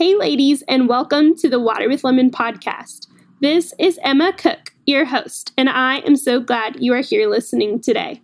Hey, ladies, and welcome to the Water with Lemon podcast. This is Emma Cook, your host, and I am so glad you are here listening today.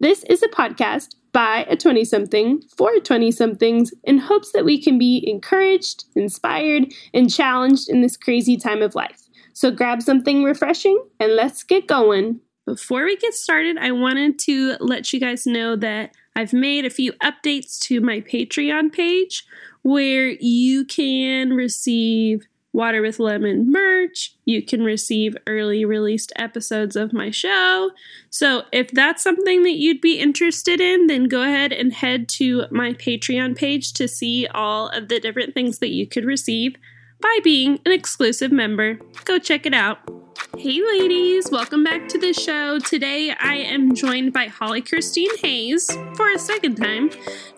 This is a podcast by a 20 something for 20 somethings in hopes that we can be encouraged, inspired, and challenged in this crazy time of life. So grab something refreshing and let's get going. Before we get started, I wanted to let you guys know that I've made a few updates to my Patreon page where you can receive Water with Lemon merch. You can receive early released episodes of my show. So, if that's something that you'd be interested in, then go ahead and head to my Patreon page to see all of the different things that you could receive by being an exclusive member. Go check it out. Hey, ladies, welcome back to the show. Today I am joined by Holly Christine Hayes for a second time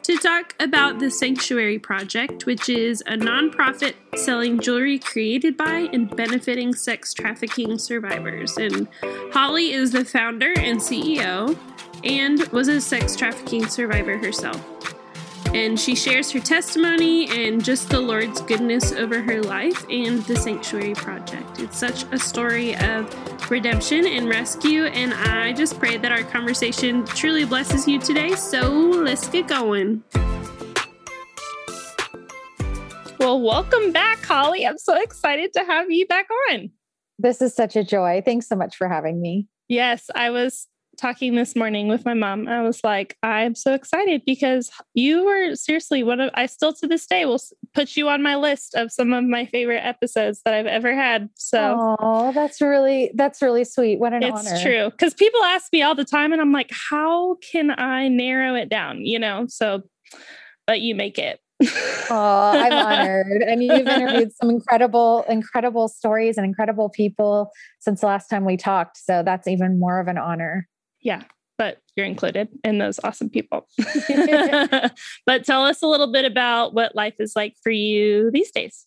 to talk about the Sanctuary Project, which is a nonprofit selling jewelry created by and benefiting sex trafficking survivors. And Holly is the founder and CEO and was a sex trafficking survivor herself and she shares her testimony and just the Lord's goodness over her life and the Sanctuary Project. It's such a story of redemption and rescue, and I just pray that our conversation truly blesses you today. So let's get going. Well, welcome back, Holly. I'm so excited to have you back on. This is such a joy. Thanks so much for having me. Yes, I was talking this morning with my mom. I was like, I'm so excited because you were seriously one of, I still to this day will put you on my list of some of my favorite episodes that I've ever had. So, oh, that's really, that's really sweet. What an it's honor. true. Cause people ask me all the time and I'm like, how can I narrow it down? You know? So, but you make it. oh, I'm honored. And you've interviewed some incredible, incredible stories and incredible people since the last time we talked. So that's even more of an honor yeah, but you're included in those awesome people. but tell us a little bit about what life is like for you these days.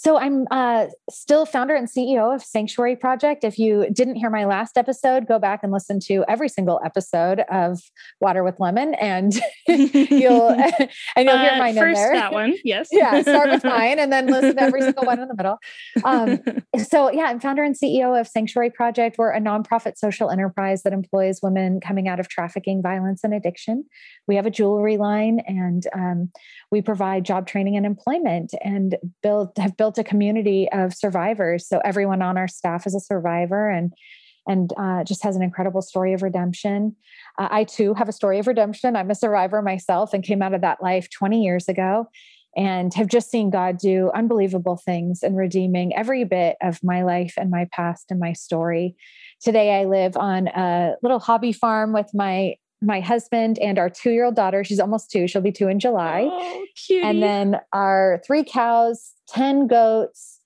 So I'm uh, still founder and CEO of Sanctuary Project. If you didn't hear my last episode, go back and listen to every single episode of Water with Lemon, and you'll and you'll uh, hear mine first in there. That one, yes, yeah. Start with mine, and then listen to every single one in the middle. Um, so yeah, I'm founder and CEO of Sanctuary Project. We're a nonprofit social enterprise that employs women coming out of trafficking, violence, and addiction. We have a jewelry line, and um, we provide job training and employment, and build have built built a community of survivors. So everyone on our staff is a survivor and and uh, just has an incredible story of redemption. Uh, I too have a story of redemption. I'm a survivor myself and came out of that life 20 years ago and have just seen God do unbelievable things in redeeming every bit of my life and my past and my story. Today, I live on a little hobby farm with my my husband and our two year old daughter. She's almost two. She'll be two in July. Oh, and then our three cows, 10 goats,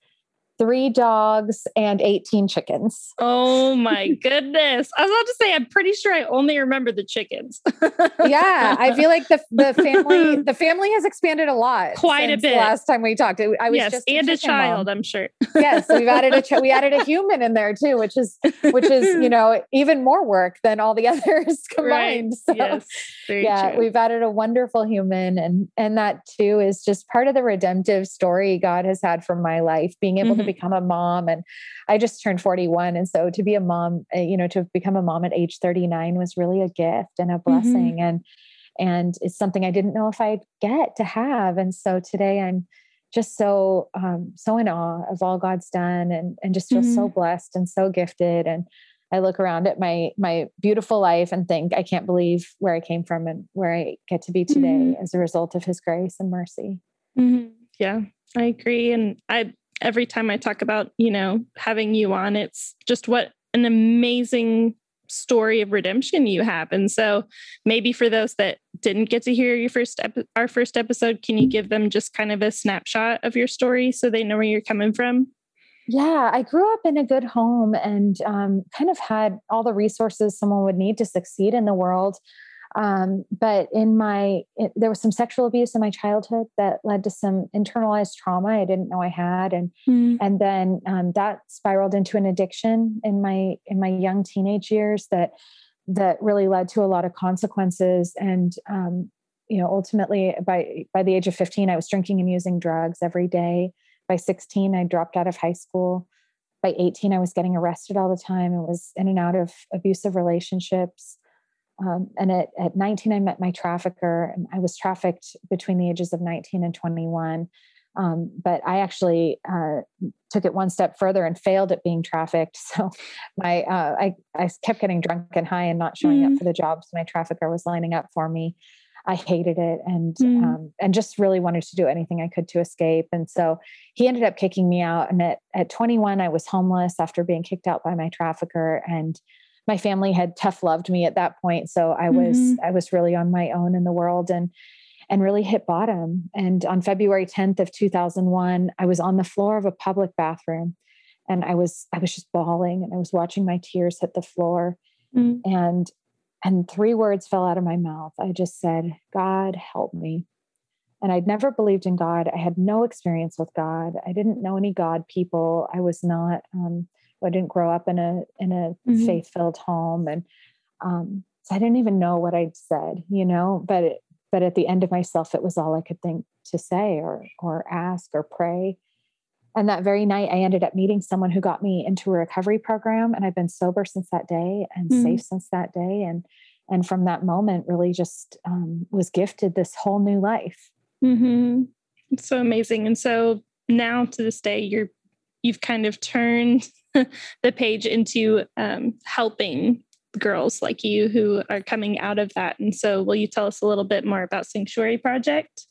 three dogs and 18 chickens. Oh my goodness. I was about to say, I'm pretty sure I only remember the chickens. yeah. I feel like the, the family, the family has expanded a lot. Quite a bit. last time we talked, I was yes, just and a, child, mom. I'm sure. yes. We've added a, ch- we added a human in there too, which is, which is, you know, even more work than all the others combined. Right. So yes, yeah, true. we've added a wonderful human and, and that too is just part of the redemptive story God has had for my life, being able mm-hmm. to become a mom and I just turned 41 and so to be a mom eh, you know to become a mom at age 39 was really a gift and a mm-hmm. blessing mm-hmm. and and it's something I didn't know if I'd get to have and so today I'm just so um, so in awe of all God's done and and just feel mm-hmm. so blessed and so gifted and I look around at my my beautiful life and think I can't believe where I came from and where I get to be today mm-hmm. as a result of his grace and mercy. Mm-hmm. Yeah, I agree and I every time I talk about, you know, having you on, it's just what an amazing story of redemption you have. And so maybe for those that didn't get to hear your first our first episode, can you give them just kind of a snapshot of your story so they know where you're coming from? Yeah, I grew up in a good home and um, kind of had all the resources someone would need to succeed in the world. Um, but in my, it, there was some sexual abuse in my childhood that led to some internalized trauma I didn't know I had, and mm. and then um, that spiraled into an addiction in my in my young teenage years that that really led to a lot of consequences and um, you know, ultimately by by the age of 15, I was drinking and using drugs every day. By 16, I dropped out of high school. By 18, I was getting arrested all the time and was in and out of abusive relationships. Um, and at, at 19, I met my trafficker, and I was trafficked between the ages of 19 and 21. Um, but I actually uh, took it one step further and failed at being trafficked. So my uh, I I kept getting drunk and high and not showing mm. up for the jobs my trafficker was lining up for me. I hated it and mm. um, and just really wanted to do anything I could to escape. And so he ended up kicking me out. And at at 21, I was homeless after being kicked out by my trafficker and my family had tough loved me at that point so i was mm-hmm. i was really on my own in the world and and really hit bottom. And on February 10th of 2001, I was on the floor of a public bathroom and I was I was just bawling and I was watching my tears hit the floor. Mm. And and three words fell out of my mouth. I just said, "God, help me." And I'd never believed in God. I had no experience with God. I didn't know any God people. I was not um, I didn't grow up in a in a mm-hmm. faith-filled home and um, so I didn't even know what I'd said, you know, but it, but at the end of myself it was all i could think to say or or ask or pray and that very night i ended up meeting someone who got me into a recovery program and i've been sober since that day and mm safe since that day and and from that moment really just um, was gifted this whole new life mm-hmm. it's so amazing and so now to this day you're you've kind of turned the page into um, helping girls like you who are coming out of that. And so, will you tell us a little bit more about Sanctuary Project?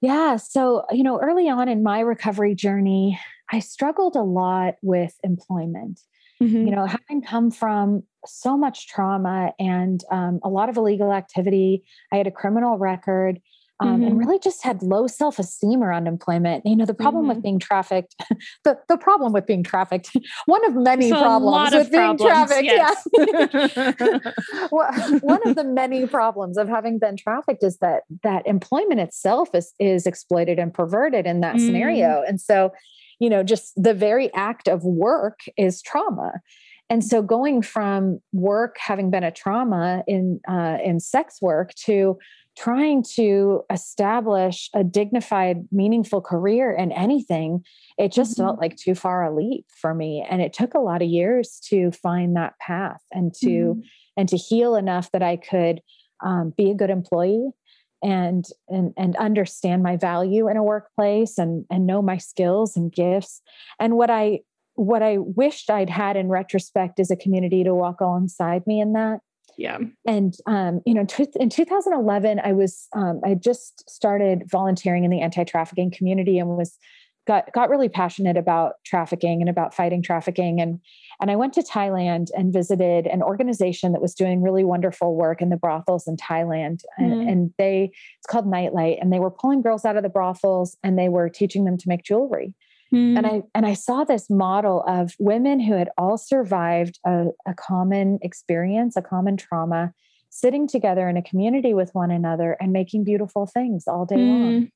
Yeah. So, you know, early on in my recovery journey, I struggled a lot with employment. Mm-hmm. You know, having come from so much trauma and um, a lot of illegal activity, I had a criminal record um, mm-hmm. and really just had low self-esteem around employment. You know, the problem mm-hmm. with being trafficked, the, the problem with being trafficked, one of many problems with being trafficked. Yes. Yeah. well, one of the many problems of having been trafficked is that that employment itself is is exploited and perverted in that mm. scenario. And so, you know, just the very act of work is trauma. And so going from work having been a trauma in uh, in sex work to trying to establish a dignified, meaningful career in anything, it just mm-hmm. felt like too far a leap for me. And it took a lot of years to find that path and to mm-hmm. and to heal enough that I could um, be a good employee and and and understand my value in a workplace and and know my skills and gifts and what I what I wished I'd had in retrospect is a community to walk alongside me in that yeah. And um, you know in 2011 i was um, i just started volunteering in the anti-trafficking community and was got got really passionate about trafficking and about fighting trafficking. And and i went to thailand and visited an organization that was doing really wonderful work in the brothels in thailand. And, mm. and they it's called nightlight and they were pulling girls out of the brothels and they were teaching them to make jewelry Mm. And I and I saw this model of women who had all survived a, a common experience, a common trauma, sitting together in a community with one another and making beautiful things all day mm. long.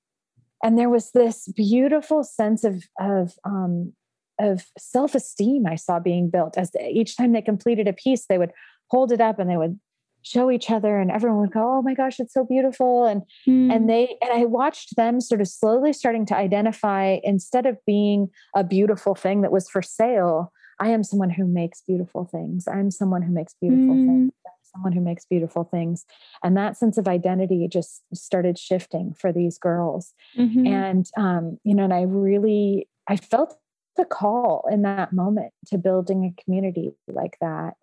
And there was this beautiful sense of of um, of self esteem I saw being built as each time they completed a piece, they would hold it up and they would show each other and everyone would go oh my gosh it's so beautiful and mm. and they and i watched them sort of slowly starting to identify instead of being a beautiful thing that was for sale i am someone who makes beautiful things i'm someone who makes beautiful mm. things someone who makes beautiful things and that sense of identity just started shifting for these girls mm-hmm. and um, you know and i really i felt the call in that moment to building a community like that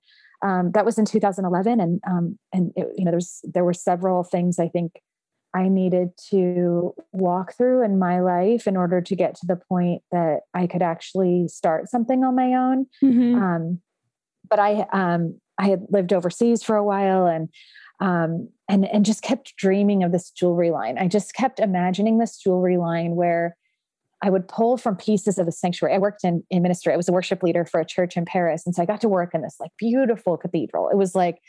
um, that was in 2011 and um, and it, you know there's there were several things i think i needed to walk through in my life in order to get to the point that i could actually start something on my own mm-hmm. um, but i um, i had lived overseas for a while and um, and and just kept dreaming of this jewelry line i just kept imagining this jewelry line where I would pull from pieces of the sanctuary. I worked in, in ministry. I was a worship leader for a church in Paris. And so I got to work in this like beautiful cathedral. It was like,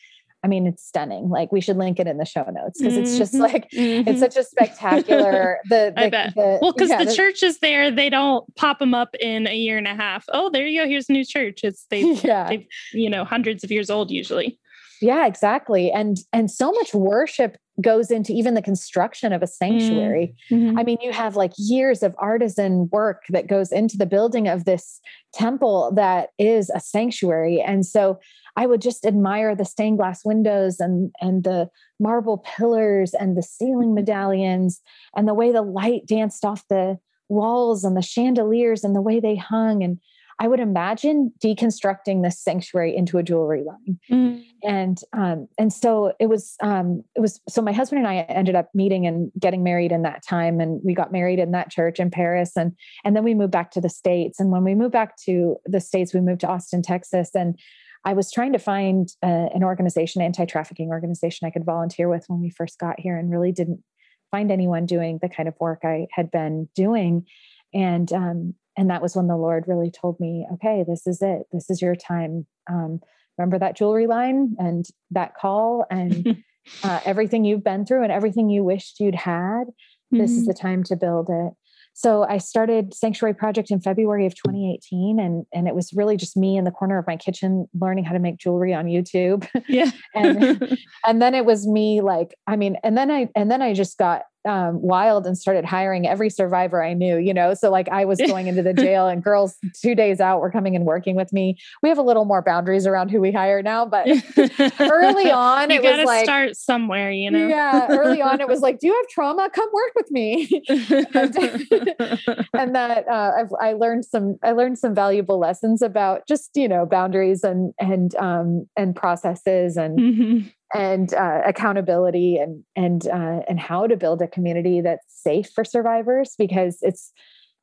I mean, it's stunning. Like we should link it in the show notes because it's just mm-hmm. like mm-hmm. it's such a spectacular. The, the I bet. The, well, because yeah, the, church is there, they don't pop them up in a year and a half. Oh, there you go. Here's a new church. It's they, yeah. they, you know, hundreds of years old usually. Yeah exactly. And and so much worship goes into even the construction of a sanctuary. Mm-hmm. i mean you have like years of artisan work that goes into the building of this temple that is a sanctuary. And so i would just admire the stained glass windows and and the marble pillars and the ceiling medallions and the way the light danced off the walls and the chandeliers and the way they hung and I would imagine deconstructing this sanctuary into a jewelry line. Mm. And um, and so it was um, it was so my husband and I ended up meeting and getting married in that time and we got married in that church in Paris and and then we moved back to the states and when we moved back to the states we moved to Austin Texas and I was trying to find uh, an organization anti-trafficking organization I could volunteer with when we first got here and really didn't find anyone doing the kind of work I had been doing and um, and that was when the lord really told me okay this is it. This is your time. Um, remember that jewelry line and that call and uh, everything you've been through and everything you wished you'd had? This mm-hmm. is the time to build it. So I started Sanctuary Project in February of 2018, and and it was really just me in the corner of my kitchen learning how to make jewelry on YouTube. Yeah, and and then it was me like I mean, and then I and then I just got um, wild and started hiring every survivor I knew, you know. So, like, I was going into the jail, and girls two days out were coming and working with me. We have a little more boundaries around who we hire now, but early on, you it was like start somewhere, you know. Yeah, early on, it was like, "Do you have trauma? Come work with me." and, and, that uh, i learned some, I learned some valuable lessons about just you know boundaries and and um, and processes and. Mm-hmm and uh, accountability and and uh, and how to build a community that's safe for survivors because it's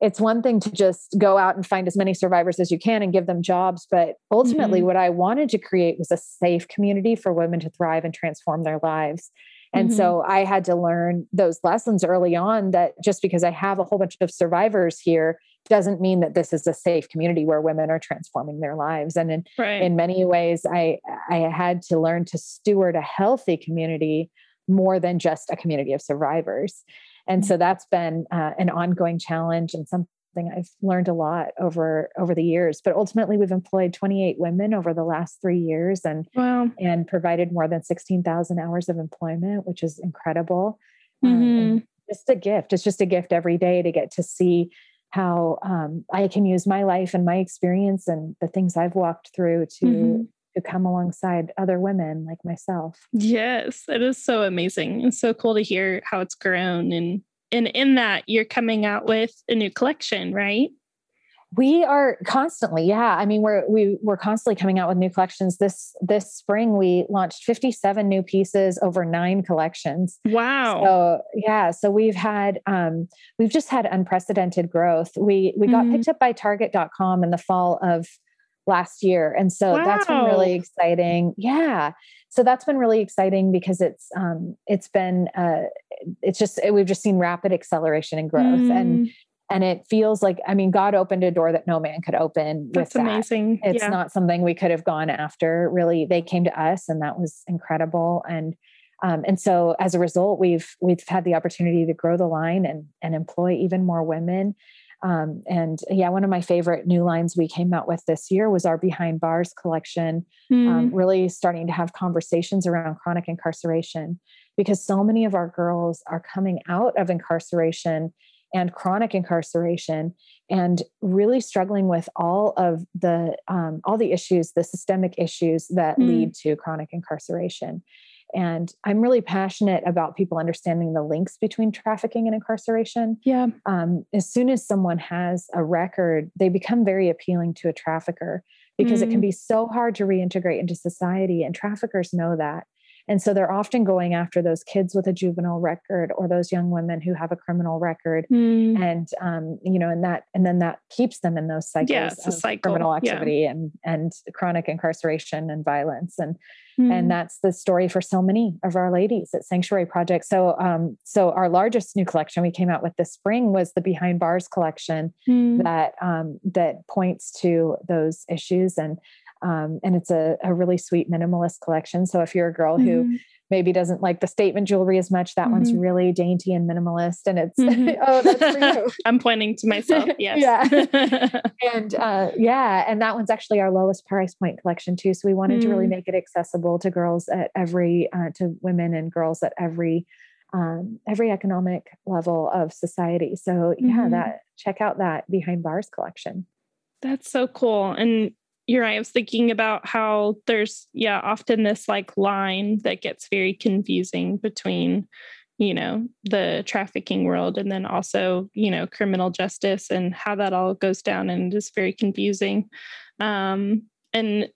it's one thing to just go out and find as many survivors as you can and give them jobs but ultimately mm-hmm. what i wanted to create was a safe community for women to thrive and transform their lives and mm-hmm. so i had to learn those lessons early on that just because i have a whole bunch of survivors here doesn't mean that this is a safe community where women are transforming their lives and in, right. in many ways i i had to learn to steward a healthy community more than just a community of survivors and so that's been uh, an ongoing challenge and something I've learned a lot over over the years. But ultimately, we've employed 28 women over the last three years, and wow. and provided more than 16,000 hours of employment, which is incredible. Um, mm-hmm. Um, just a gift. It's just a gift every day to get to see how um, I can use my life and my experience and the things I've walked through to mm-hmm. to come alongside other women like myself. Yes, it is so amazing. and so cool to hear how it's grown and and in that you're coming out with a new collection, right? We are constantly yeah i mean we're we, we're constantly coming out with new collections this this spring we launched 57 new pieces over nine collections wow so yeah so we've had um we've just had unprecedented growth we we got mm-hmm. picked up by target.com in the fall of last year and so wow. that's been really exciting yeah so that's been really exciting because it's um it's been uh it's just we've just seen rapid acceleration and growth mm. and and it feels like i mean god opened a door that no man could open that's that. amazing it's yeah. not something we could have gone after really they came to us and that was incredible and um, and so as a result we've we've had the opportunity to grow the line and and employ even more women um, and yeah, one of my favorite new lines we came out with this year was our Behind Bars collection, mm. um, really starting to have conversations around chronic incarceration because so many of our girls are coming out of incarceration and chronic incarceration and really struggling with all of the um, all the issues the systemic issues that mm. lead to chronic incarceration and i'm really passionate about people understanding the links between trafficking and incarceration yeah um, as soon as someone has a record they become very appealing to a trafficker because mm. it can mm. be so hard to reintegrate into society and traffickers know that and so they're often going after those kids with a juvenile record or those young women who have a criminal record. Mm. And, um, you know, and that, and then that keeps them in those cycles yeah, of cycle. criminal activity yeah. and, and chronic incarceration and violence. And, mm. and that's the story for so many of our ladies at Sanctuary Project. So, um, so our largest new collection we came out with this spring was the Behind Bars collection mm. that, um, that points to those issues and um, and it's a, a really sweet minimalist collection. So if you're a girl who mm-hmm. maybe doesn't like the statement jewelry as much. That mm-hmm. one's really dainty and minimalist. And it's, mm-hmm. oh, that's for you. I'm pointing to myself. Yes. yeah. and uh, yeah. And that one's actually our lowest price point collection too. So we wanted to really mm. make it accessible to girls at every, uh, to women and girls at every, um, every economic level of society. So yeah, mm-hmm. that check out that behind bars collection. That's so cool. And you're right. I was thinking about how there's, yeah, often this like line that gets very confusing between, you know, the trafficking world and then also, you know, criminal justice and how that all goes down and is very confusing. Um, and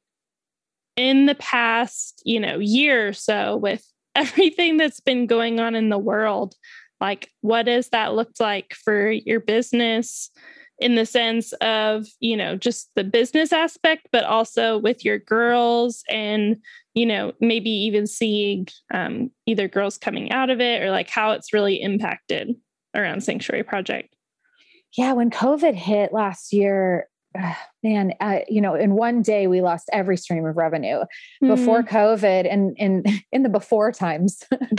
in the past, you know, year or so with everything that's been going on in the world, like what does that looked like for your business? In the sense of you know just the business aspect but also with your girls and you know maybe even seeing um, either girls coming out of it or like how it's really impacted around sanctuary project. Yeah when covid hit last year man, uh, you know, in one day we lost every stream of revenue mm. before COVID and in in the before times,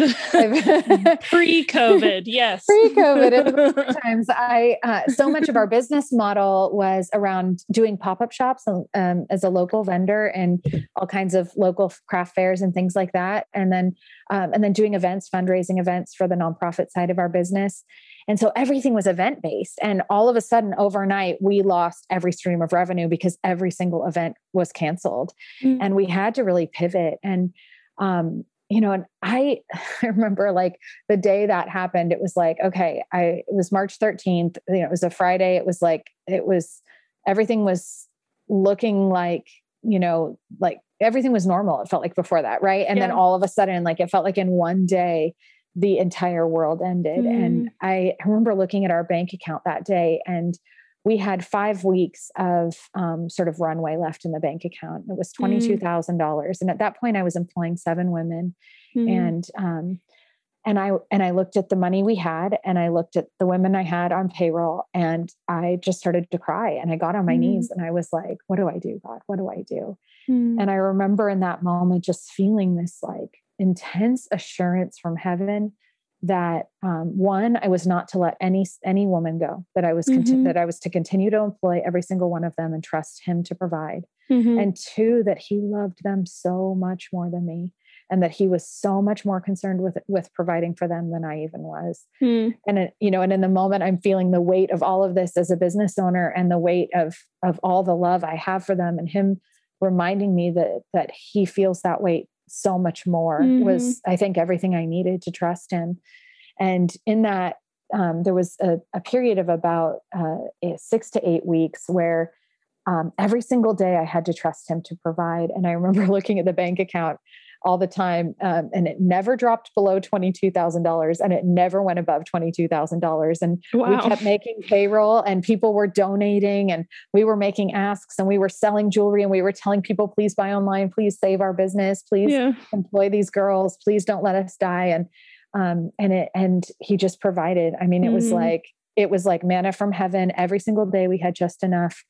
pre-COVID, yes, pre-COVID in the before times. I uh, so much of our business model was around doing pop-up shops um, as a local vendor and all kinds of local craft fairs and things like that, and then um, and then doing events, fundraising events for the nonprofit side of our business. And so everything was event based. And all of a sudden, overnight, we lost every stream of revenue because every single event was canceled. Mm-hmm. And we had to really pivot. And, um, you know, and I, I remember like the day that happened, it was like, okay, I, it was March 13th, you know, it was a Friday. It was like, it was, everything was looking like, you know, like everything was normal. It felt like before that. Right. And yeah. then all of a sudden, like it felt like in one day, the entire world ended. Mm. And I remember looking at our bank account that day and we had five weeks of um, sort of runway left in the bank account. It was $22,000. Mm. And at that point I was employing seven women mm. and, um, and I, and I looked at the money we had and I looked at the women I had on payroll and I just started to cry and I got on my mm. knees and I was like, what do I do, God? What do I do? Mm. And I remember in that moment just feeling this like intense assurance from heaven that um, one i was not to let any any woman go that i was mm-hmm. conti- that i was to continue to employ every single one of them and trust him to provide mm-hmm. and two that he loved them so much more than me and that he was so much more concerned with with providing for them than i even was mm. and it, you know and in the moment i'm feeling the weight of all of this as a business owner and the weight of of all the love i have for them and him reminding me that that he feels that weight so much more mm-hmm. was i think everything i needed to trust him and in that um, there was a, a, period of about uh, six to eight weeks where um, every single day i had to trust him to provide and i remember looking at the bank account all the time. Um, and it never dropped below $22,000 and it never went above $22,000. And wow. we kept making payroll and people were donating and we were making asks and we were selling jewelry and we were telling people, please buy online, please save our business, please yeah. employ these girls, please don't let us die. And, um, and it, and he just provided, I mean, it mm-hmm. was like, it was like manna from heaven every single day we had just enough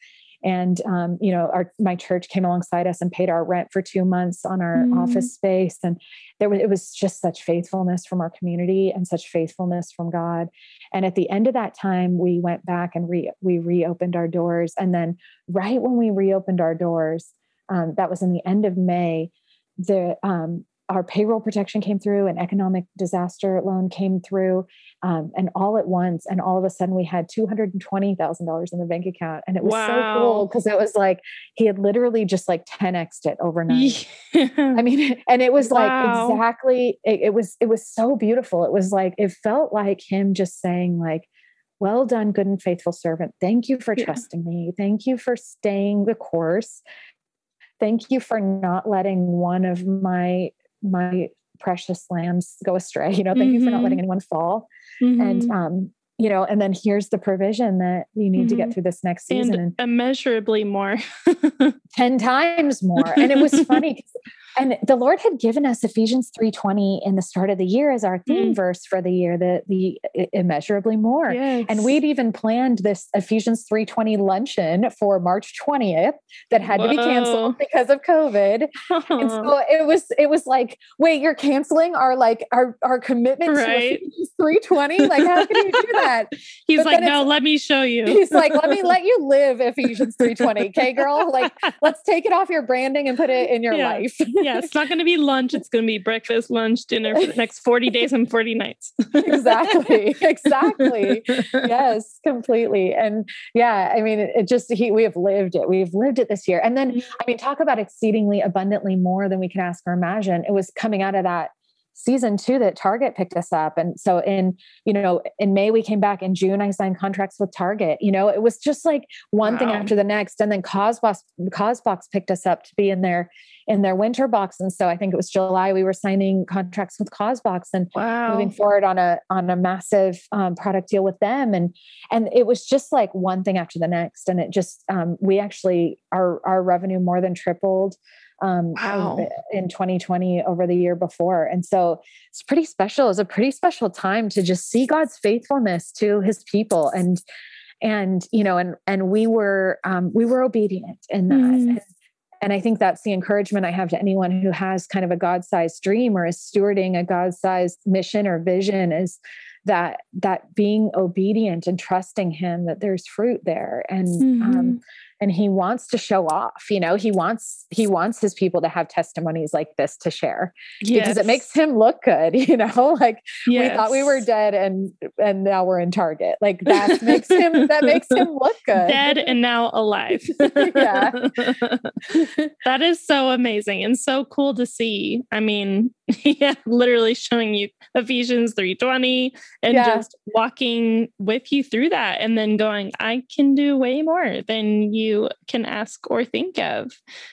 and um, you know our my church came alongside us and paid our rent for two months on our mm. office space. And there was it was just such faithfulness from our community and such faithfulness from god. And at the end of that time we went back and re, we reopened our doors. And then right when we reopened our doors um, that was in the end of may the um, our payroll protection came through, an economic disaster loan came through, um, and all at once, and all of a sudden we had two hundred and twenty thousand dollars in the bank account, and it was wow. so cool because it was like he had literally just like ten xed it overnight. Yeah. I mean, and it was wow. like exactly it, it was it was so beautiful. It was like it felt like him just saying like well done good and faithful servant thank you for yeah. trusting me thank you for staying the course thank you for not letting one of my my precious lambs go astray. You know, thank mm-hmm. you for not letting mm-hmm. anyone fall. Mm-hmm. And um, you know, and then here's the provision that you need mm-hmm. to get mm-hmm. through this next season and, and immeasurably more. 10 times more. And it was funny And the Lord had given us Ephesians 3:20 in the start of the year as our theme mm. verse for the year, the the immeasurably more. Yes. And we'd even planned this Ephesians 3:20 luncheon for March 20th that had Whoa. to be canceled because of COVID. and so it was it was like, wait, you're canceling our like our our commitment right. to 320? Like how can you do that? He's but like, no, let me show you. He's like, let me let you live Ephesians 320. Okay, girl? Like, let's take it off your branding and put it in your yeah. life. Yeah, it's not gonna be lunch, it's gonna be breakfast, lunch, dinner for the next 40 days and 40 nights. exactly. Exactly. Yes, completely. And yeah, I mean, it just he we have lived it. We've lived it this year. And then mm-hmm. I mean, talk about exceedingly abundantly more than we can ask or imagine. It was coming out of that season two that Target picked us up. And so in, you know, in May we came back. In June, I signed contracts with Target. You know, it was just like one wow. thing after the next. And then Causebox, Causebox picked us up to be in their in their winter box. And so I think it was July we were signing contracts with Causebox and wow. moving forward on a on a massive um, product deal with them. And and it was just like one thing after the next. And it just um, we actually our our revenue more than tripled um, wow. in 2020 over the year before. And so it's pretty special. It's a pretty special time to just see God's faithfulness to his people. And, and, you know, and, and we were, um, we were obedient in that. Mm. And, and I think that's the encouragement I have to anyone who has kind of a God sized dream or is stewarding a God sized mission or vision is that that being obedient and trusting him that there's fruit there and um, mm-hmm. um, and he wants to show off you know he wants he wants his people to have testimonies like this to share yes. because it makes him look good you know like yes. we thought we were dead and and now we're in target like that makes him that makes him look good dead and now alive yeah that is so amazing and so cool to see i mean yeah literally showing you ephesians 320 and yeah. just walking with you through that and then going i can do way more than you you can ask or think of.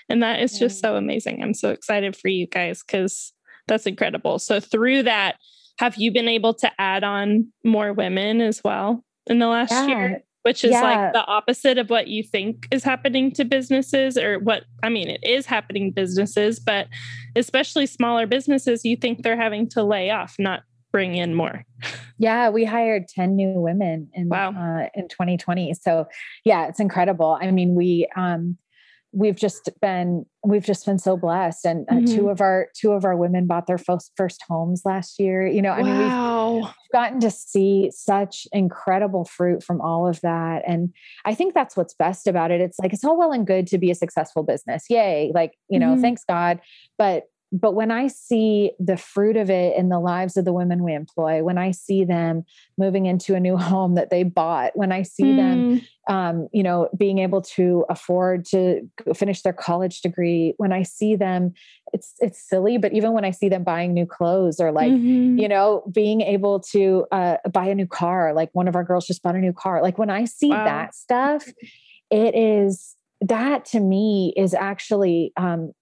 And that is just so amazing. I'm so excited for you guys because that's incredible. So, through that, have you been able to add on more women as well in the last yeah. year? Which is yeah. like the opposite of what you think is happening to businesses, or what I mean, it is happening businesses, but especially smaller businesses, you think they're having to lay off, not bring in more. Yeah, we hired 10 new women in wow. uh, in 2020. So, yeah, it's incredible. I mean, we um we've just been we've just been so blessed and uh, mm-hmm. two of our two of our women bought their first first homes last year. You know, I wow. mean, we've gotten to see such incredible fruit from all of that and I think that's what's best about it. It's like it's all well and good to be a successful business. Yay, like, you know, mm-hmm. thanks God, but but when I see the fruit of it in the lives of the women we employ, when I see them moving into a new home that they bought, when I see mm. them, hmm. um, you know, being able to afford to finish their college degree, when I see them, it's it's silly, but even when I see them buying new clothes or like, mm-hmm. you know, being able to uh, buy a new car, like one of our girls just bought a new car. Like when I see wow. that stuff, it is that to me is actually um,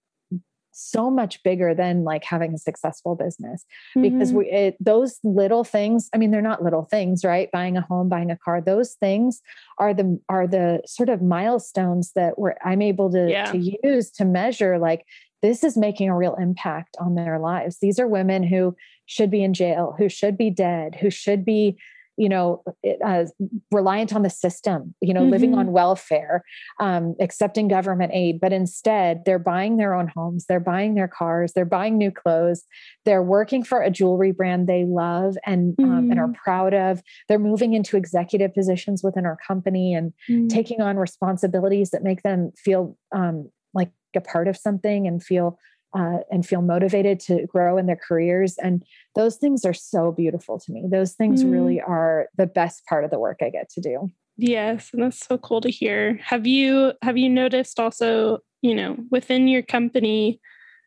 so much bigger than like having a successful business because mm-hmm. we it, those little things i mean they're not little things right buying a home buying a car those things are the are the sort of milestones that we're i'm able to yeah. to use to measure like this is making a real impact on their lives these are women who should be in jail who should be dead who should be you know, uh, reliant on the system, you know, mm-hmm. living on mm-hmm. welfare, um, accepting government aid. But instead, they're buying their own homes, they're buying their cars, they're buying new clothes, they're working for a jewelry brand they love and mm-hmm. um, and are mm. proud of. They're moving into executive positions within our company and mm-hmm. taking on responsibilities that make them feel um, like a part of something and feel uh, and feel motivated to grow in their careers. And those things are so beautiful to me. Those things mm. really are the best part of the work I get to do. Yes, and that's so cool to hear. Have you have you noticed also, you know, within your company,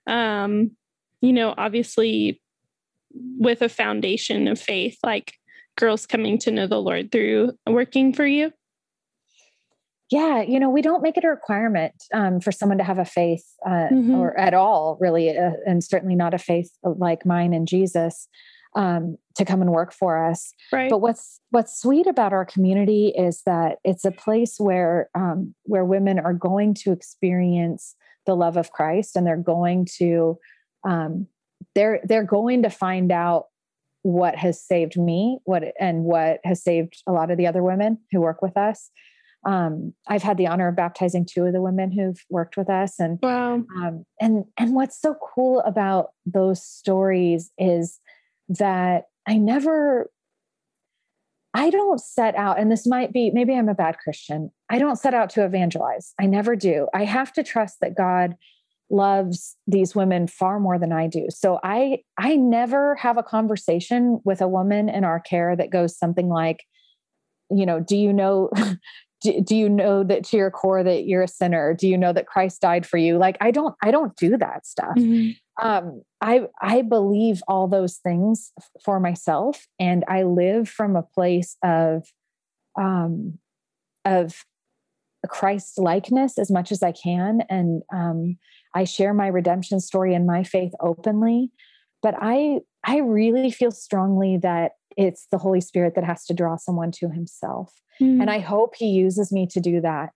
um, you know, obviously with a foundation of faith, like girls coming to know the Lord through working for you? Yeah, you know, we don't make it a requirement um, for someone to have a faith uh, mm-hmm. or at all, really, uh, and certainly not a faith like mine in Jesus um, to come and work for us. Right. But what's what's sweet about our community is that it's a place where um, where women are going to experience the love of Christ and they're going to um, they're they're going to find out what has saved me what and what has saved a lot of the other women who work with us um, I've had the honor of baptizing two of the women who've worked with us, and wow. um, and and what's so cool about those stories is that I never, I don't set out, and this might be maybe I'm a bad Christian. I don't set out to evangelize. I never do. I have to trust that God loves these women far more than I do. So I I never have a conversation with a woman in our care that goes something like, you know, do you know do, do you know that to your core that you're a sinner? Do you know that christ died for you? Like i don't i don't do that stuff. Mm-hmm. um i i believe all those things for myself and i live from a place of um of christ likeness as much as i can and um i share my redemption story and my faith openly. But i i really feel strongly that it's the holy spirit that has to draw someone to himself Mm. And I hope he uses me to do that.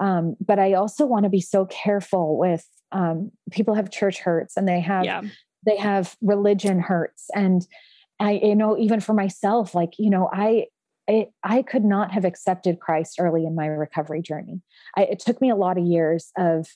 Um, but I also want to be so careful with um, people have church hurts and they have yeah. they have religion hurts. And I, you know, even for myself, like, you know, I I, I could not have accepted Christ early in my recovery journey. I, it took me a lot of years of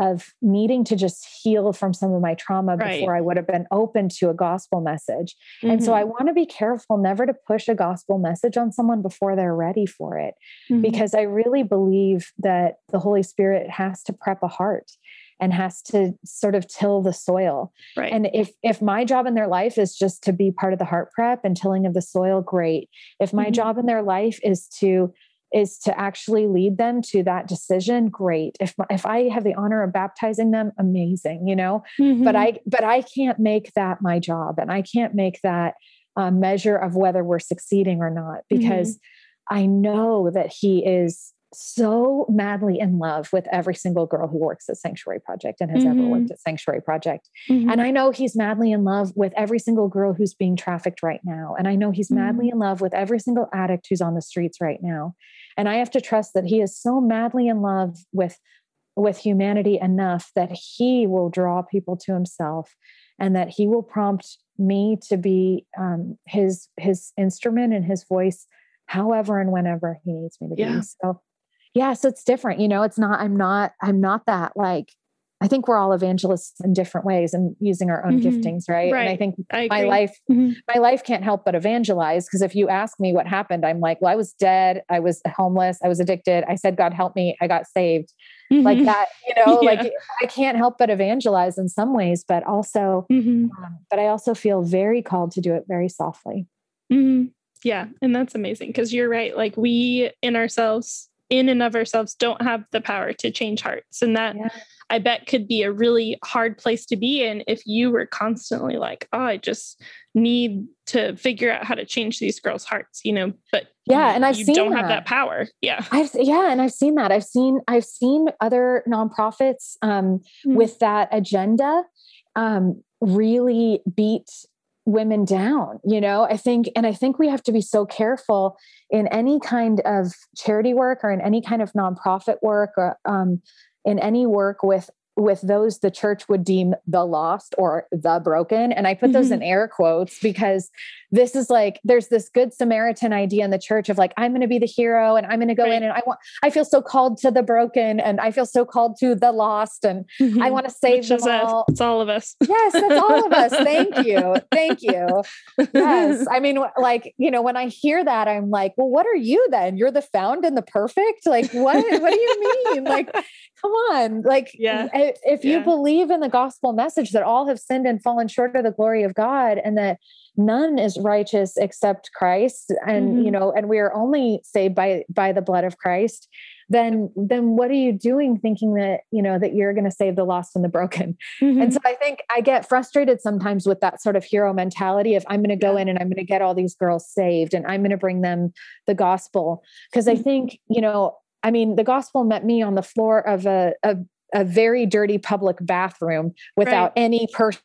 of needing to just heal from some of my trauma right. before I would have been open to a gospel message. Mm-hmm. And so I mm-hmm. want to be careful never to push a gospel message on someone before they're ready for it, mm-hmm. because I really believe that the Holy Spirit has to prep a heart and has to sort of till the soil. Right. And if if my job in their life is just to be part of the heart prep and tilling of the soil, great. If my mm-hmm. job in their life is to is to actually lead them to that decision great if if i have the honor of baptizing them amazing you know mm-hmm. but i but i can't make that my job and i can't make that uh, measure of whether we're succeeding or not because mm-hmm. i know that he is so madly in love with every single girl who works at Sanctuary Project and has mm-hmm. ever worked at Sanctuary Project. Mm-hmm. And I know he's madly in love with every single girl who's being trafficked right now. And I know he's mm-hmm. madly in love with every single addict who's on the streets right now. And I have to trust that he is so madly in love with with humanity enough that he will draw people to himself and that he will prompt me to be um, his his instrument and his voice however and whenever he needs me to yeah. be so yeah so it's different you know it's not i'm not i'm not that like i think we're all evangelists in different ways and using our own mm-hmm. giftings right? right? and i think I my life mm-hmm. my life can't help but evangelize because if you ask me what happened i'm like well i was dead i was homeless i was addicted i said god help me i got saved mm-hmm. like that you know yeah. like i can't help but evangelize in some ways but also mm-hmm. um, but i also feel very called to do it very softly mm-hmm. yeah and that's amazing because you're right like we in ourselves in and of ourselves don't have the power to change hearts. And that yeah. I bet could be a really hard place to be in if you were constantly like, oh, I just need to figure out how to change these girls' hearts, you know, but yeah, and I've you seen don't that. have that power. Yeah. I've yeah, and I've seen that. I've seen I've seen other nonprofits um, mm-hmm. with that agenda um, really beat women down you know i think and i think we have to be so careful in any kind of charity work or in any kind of nonprofit work or um, in any work with with those the church would deem the lost or the broken and i put those mm-hmm. in air quotes because this is like there's this good samaritan idea in the church of like i'm going to be the hero and i'm going to go right. in and i want i feel so called to the broken and i feel so called to the lost and mm-hmm. i want to save Which them all. It's all of us. Yes it's all of us. Thank you. Thank you. Yes. I mean like you know when i hear that i'm like well what are you then? You're the found and the perfect? Like what what do you mean? Like come on. Like yeah. if you yeah. believe in the gospel message that all have sinned and fallen short of the glory of god and that none is righteous except Christ and mm-hmm. you know and we are only saved by by the blood of Christ then then what are you doing thinking that you know that you're going to save the lost and the broken mm-hmm. and so i think i get frustrated sometimes with that sort of hero mentality of i'm going to go yeah. in and i'm going to get all these girls saved and i'm going to bring them the gospel because i mm-hmm. think you know i mean the gospel met me on the floor of a, a a very dirty public bathroom without right. any person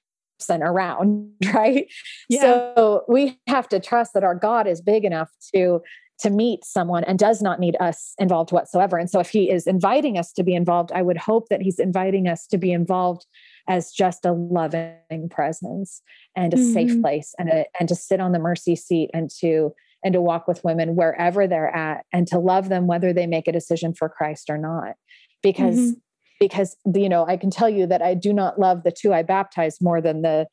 around, right? Yeah. So we have to trust that our God is big enough to to meet someone and does not need us involved whatsoever. And so if he is inviting us to be involved, I would hope that he's inviting us to be involved as just a loving presence and a mm-hmm. safe place and a, and to sit on the mercy seat and to and to walk with women wherever they're at and to love them whether they make a decision for Christ or not because mm-hmm. Because you know I can tell you that I do not love the two I baptized more than the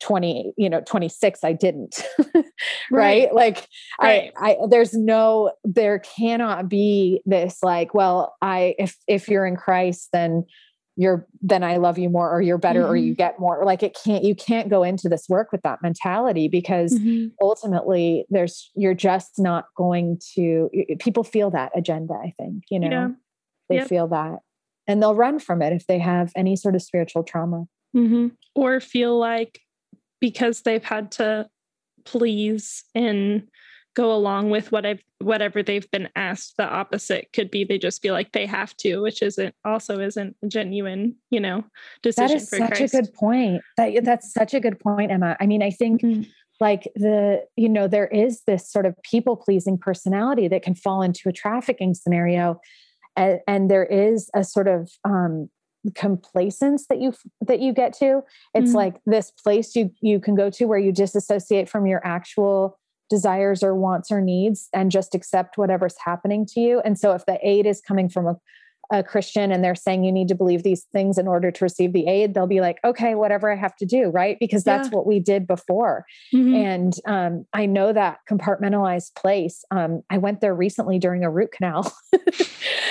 20 you know 26 i didn't right? right? like right. I, I there's no there cannot be this like well i if if you're in christ then you're then i love you more or you're better mm-hmm. or you mm-hmm. get more like it can't you can't go into this work with that mentality because mm-hmm. ultimately there's you're just not going to people feel that agenda i think you know yeah. they yep. feel that and they'll run from it if they have any sort of spiritual trauma mm-hmm. or feel like because they've had to please and go along with what I've whatever they've been asked. The opposite could be they just feel like they have to, which isn't also isn't a genuine, you know, decision. That is such Christ. a good point. That that's such a good point, Emma. I mean, I think mm-hmm. like the you know there is this sort of people pleasing personality that can fall into a trafficking scenario, and, and there is a sort of um, complacence that you that you get to it's mm-hmm. like this place you you can go to where you disassociate from your actual desires or wants or needs and just accept whatever's happening to you and so if the aid is coming from a a Christian and they're saying you need to believe these things in order to receive the aid, they'll be like, okay, whatever I have to do, right? Because that's yeah. what we did before. Mm-hmm. And um, I know that compartmentalized place. Um, I went there recently during a root canal.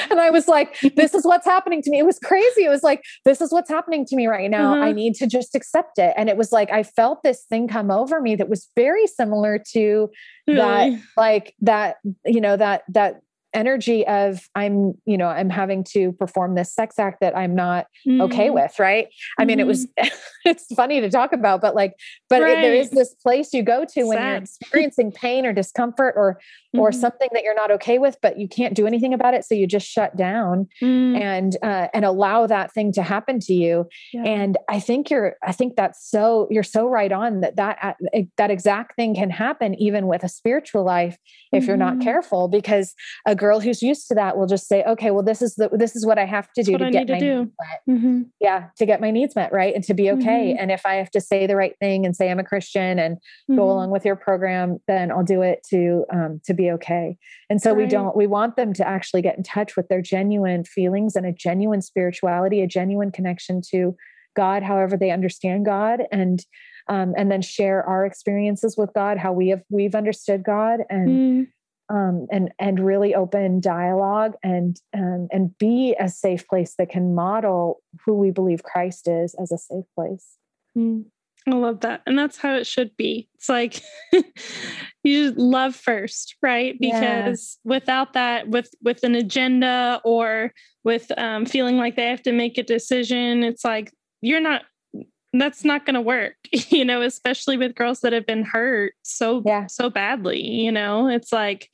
and I was like, this is what's happening to me. It was crazy. It was like, this is what's happening to me right now. Mm-hmm. I need to just accept it. And it was like, I felt this thing come over me that was very similar to really? that, like that, you know, that, that energy of i'm you know i'm having to perform this sex act that i'm not mm-hmm. okay with right i mean it was mm-hmm. it's funny to talk about but like but right. it, there is this place you go to when Sad. you're experiencing pain or discomfort or mm-hmm. or something that you're not okay with but you can't do anything about it so you just shut down mm. and uh, and allow that thing to happen to you yeah. and i think you're i think that's so you're so right on that that uh, that exact thing can happen even with a spiritual life if you're not mm-hmm. careful because a girl who's used to that will just say okay well this is the this is what i have to do to get my do. Mm-hmm. yeah to get my needs met right and to be okay mm-hmm. and if i have to say the right thing and say i'm a christian and go mm-hmm. along with your program then i'll do it to um, to be okay and so right. we don't we want them to actually get in touch with their genuine feelings and a genuine spirituality a genuine connection to god however they understand god and um, and then share our experiences with god how we have we've understood god and mm. um, and and really open dialogue and um, and be a safe place that can model who we believe christ is as a safe place mm. I love that. And that's how it should be. It's like you love first, right? Because yeah. without that, with with an agenda or with um, feeling like they have to make a decision, it's like you're not that's not going to work you know especially with girls that have been hurt so yeah. so badly you know it's like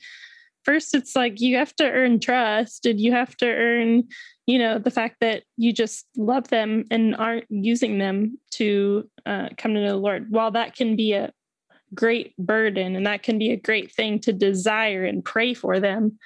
first it's like you have to earn trust and you have to earn you know the fact that you just love them and aren't using them to uh, come to know the lord. While that can be a great burden and that can be a great thing to desire and pray for them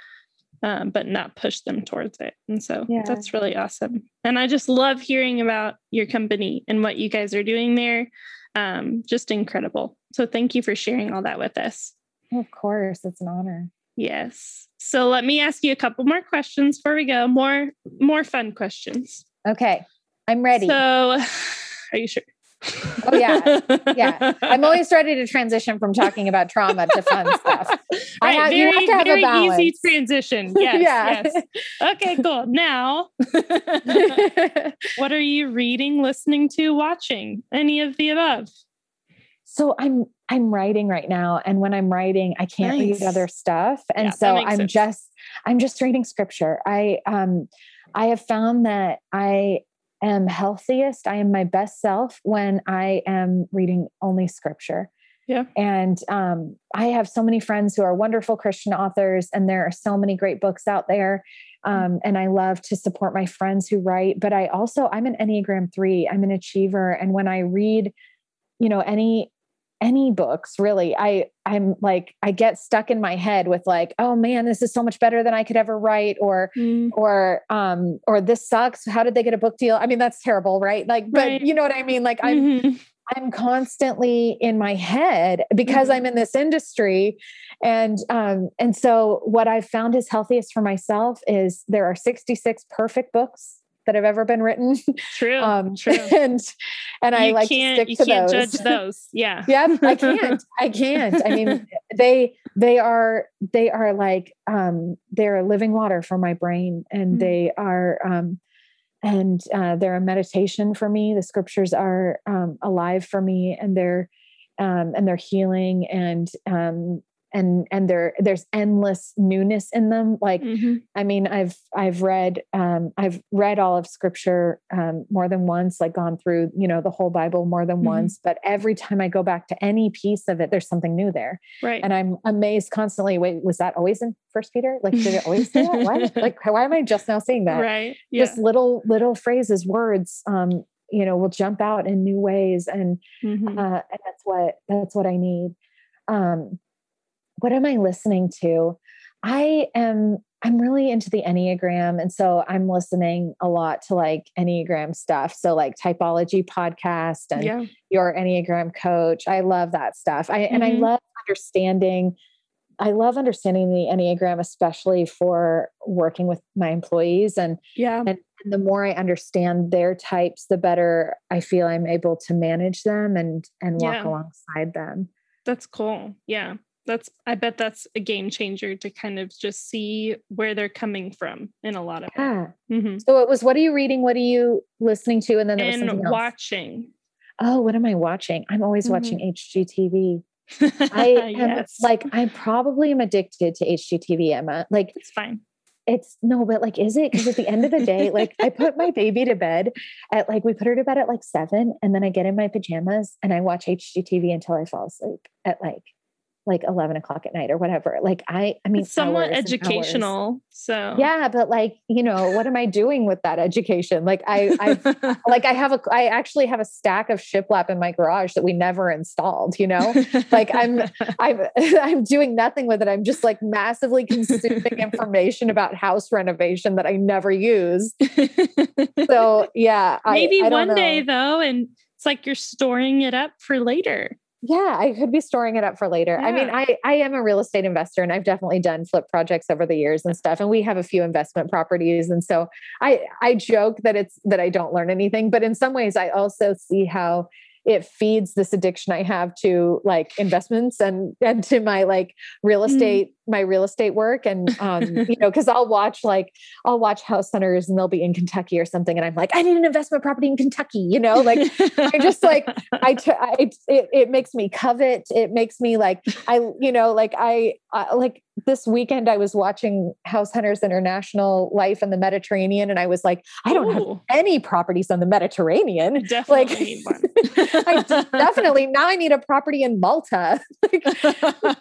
um, but not push them towards it. And so yeah. that's really awesome. And i just love hearing about your company and what you guys are doing there. Um, just incredible. So thank you for sharing all that with us. Of course it's an honor. Yes. So let me ask you a couple more questions before we go. More more fun questions. Okay. I'm ready. So are you sure? Oh yeah. Yeah. I'm always ready to transition from talking about trauma to fun stuff. Right, I have, very, have very easy transition. Yes. yeah. Yes. Okay, cool. Now what are you reading, listening to, watching? Any of the above? So I'm I'm writing right now. And when I'm writing, I can't nice. read other stuff. And yeah, so I'm sense. just, I'm just reading scripture. I, um, I have found that I am healthiest. I am my best self when I am reading only scripture. Yeah. And um, I have so many friends who are wonderful Christian authors, and there are so many great books out there. Um, and I love to support my friends who write. But I also, I'm an Enneagram three, I'm an achiever. And when I read, you know, any any books really i i'm like i get stuck in my head with like oh man this is so much better than i could ever write or mm. or um or this sucks how did they get a book deal i mean that's terrible right like but right. you know what i mean like i'm mm-hmm. i'm constantly in my head because mm-hmm. i'm in this industry and um and so what i've found is healthiest for myself is there are 66 perfect books that have ever been written. True. Um, true. And and you I like can't, to stick to can't those. judge those. Yeah. yeah. I can't. I can't. I mean, they they are they are like um they're living water for my brain, and mm-hmm. they are um and uh, they're a meditation for me. The scriptures are um, alive for me, and they're um, and they're healing and um, and and there there's endless newness in them like mm-hmm. i mean i've i've read um i've read all of scripture um more than once like gone through you know the whole bible more than mm-hmm. once but every time i go back to any piece of it there's something new there right and i'm amazed constantly wait was that always in first peter like did it always say that why like why am i just now seeing that right yeah. just little little phrases words um you know will jump out in new ways and mm-hmm. uh and that's what that's what i need um what am I listening to? I am I'm really into the Enneagram. And so I'm listening a lot to like Enneagram stuff. So like typology podcast and yeah. your Enneagram coach. I love that stuff. I mm-hmm. and I mm-hmm. love understanding. I love understanding the Enneagram, especially for working with my employees. And yeah. And, and the more I understand their types, the better I feel I'm able to manage them and and walk yeah. alongside them. That's cool. Yeah that's i bet that's a game changer to kind of just see where they're coming from in a lot of yeah. Mm-hmm. so it was what are you reading what are you listening to and then there and watching oh what am i watching i'm always mm-hmm. watching hgtv i am yes. like i probably am addicted to hgtv emma like it's fine it's no, but like, is it? Because at the end of the day, like I put my baby to bed at like, we put her to bed at like seven and then I get in my pajamas and I watch HGTV until I fall asleep at like like 11 o'clock at night or whatever. Like I, I mean, it's somewhat educational. So yeah, but like, you know, what am I doing with that education? Like I, I, like I have a, I actually have a stack of shiplap in my garage that we never installed, you know, like I'm, I'm, I'm doing nothing with it. I'm just like massively consuming information about house renovation that I never use. So yeah, maybe I, I one day though, and it's like you're storing it up for later yeah i could be storing it up for later yeah. i mean i i am a real estate investor and i've definitely done flip projects over the years and stuff and we have a few investment properties and so i i joke that it's that i don't learn anything but in some ways i also see how it feeds this addiction I have to like investments and and to my like real mm. estate, mm. My real estate work. And um, you know, because I'll watch like I'll watch house hunters and they'll be in Kentucky or something, and I'm like, I need an investment property in Kentucky, you know, like I just like I, t- I it, it makes me covet. It makes me like I, you know, like I, I like this weekend I was watching House Hunters International Life in the Mediterranean, and I was like, I don't Ooh. have any properties on the Mediterranean. Definitely like, I definitely now I need a property in Malta. like,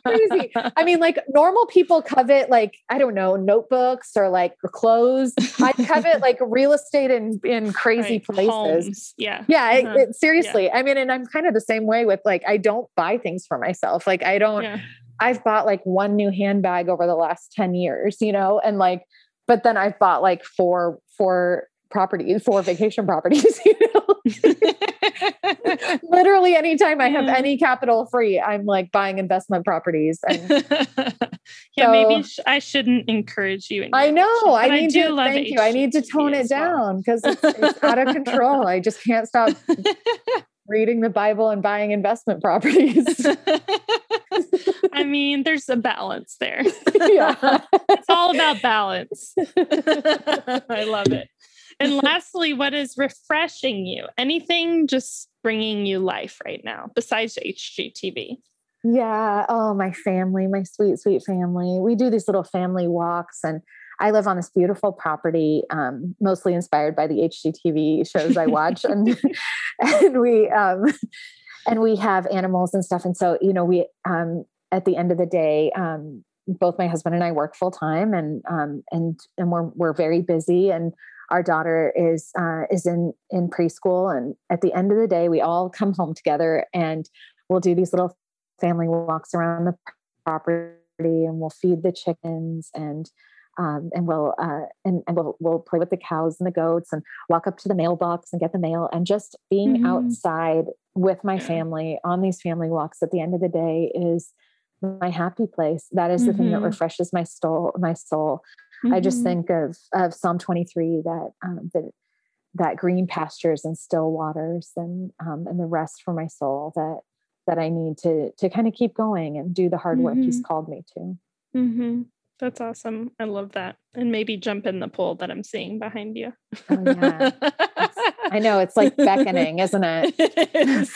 crazy. I mean, like normal people covet like I don't know notebooks or like clothes. I covet like real estate in in crazy right. places. Homes. Yeah, yeah. Uh-huh. It, it, seriously, yeah. I mean, and I'm kind of the same way with like I don't buy things for myself. Like I don't. Yeah I've bought like one new handbag over the last 10 years, you know, and like, but then I've bought like four, four properties, four vacation properties, you know. Literally anytime I have mm. any capital free, I'm like buying investment properties. And yeah, so, maybe sh- I shouldn't encourage you. I know. I need I to thank you. I need to tone it down because well. it's, it's out of control. I just can't stop reading the Bible and buying investment properties. I mean, there's a balance there. yeah. it's all about balance. I love it. And lastly, what is refreshing you? Anything just bringing you life right now besides HGTV? Yeah. Oh, my family, my sweet, sweet family. We do these little family walks and I live on this beautiful property, um, mostly inspired by the HGTV shows I watch, and and we um, and we have animals and stuff. And so, you know, we um, at the end of the day, um, both my husband and I work full time, and um, and and we're we're very busy, and our daughter is uh, is in in preschool, and at the end of the day, we all come home together and we'll do these little family walks around the property and we'll feed the chickens and um, and we'll uh, and, and we'll we'll play with the cows and the goats and walk up to the mailbox and get the mail and just being mm-hmm. outside with my family on these family walks at the end of the day is my happy place. That is the mm-hmm. thing that mm-hmm. refreshes my soul. My soul. Mm-hmm. I just mm-hmm. think of of Psalm twenty three that um, that that green pastures and still waters and um, and the rest for my soul that that I need to to kind of keep going and do the hard work He's mm-hmm. called me to. Mm-hmm. That's awesome. I love that. And maybe jump in the pool that I'm seeing behind you. Oh, yeah. I know it's like beckoning, isn't it?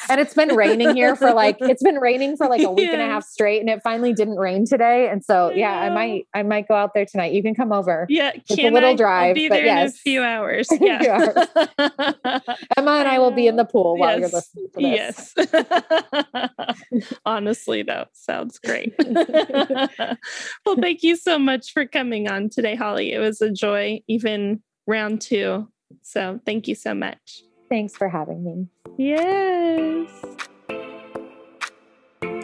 and it's been raining here for like it's been raining for like a week and a half straight, and it finally didn't rain today. And so yeah, I might I might go out there tonight. You can come over. Yeah, it's a little I, drive. I'll be there yes. in a few hours. Yeah. Emma and I will be in the pool while yes. you're listening to this. Yes. Honestly, though, sounds great. well, thank you so much for coming on today, Holly. It was a joy, even round two so thank you so much. Thanks for having me. Yes.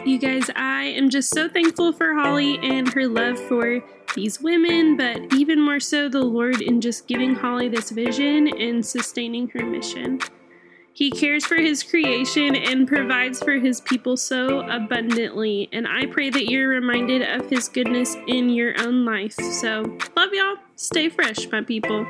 You guys, I am just so thankful for Holly and her love for these women, but even more so the Lord in just giving Holly this vision and sustaining her mission. He cares for his creation and provides for his people so abundantly, and I pray that you're reminded of his goodness in your own life. So, love y'all. Stay fresh, my people.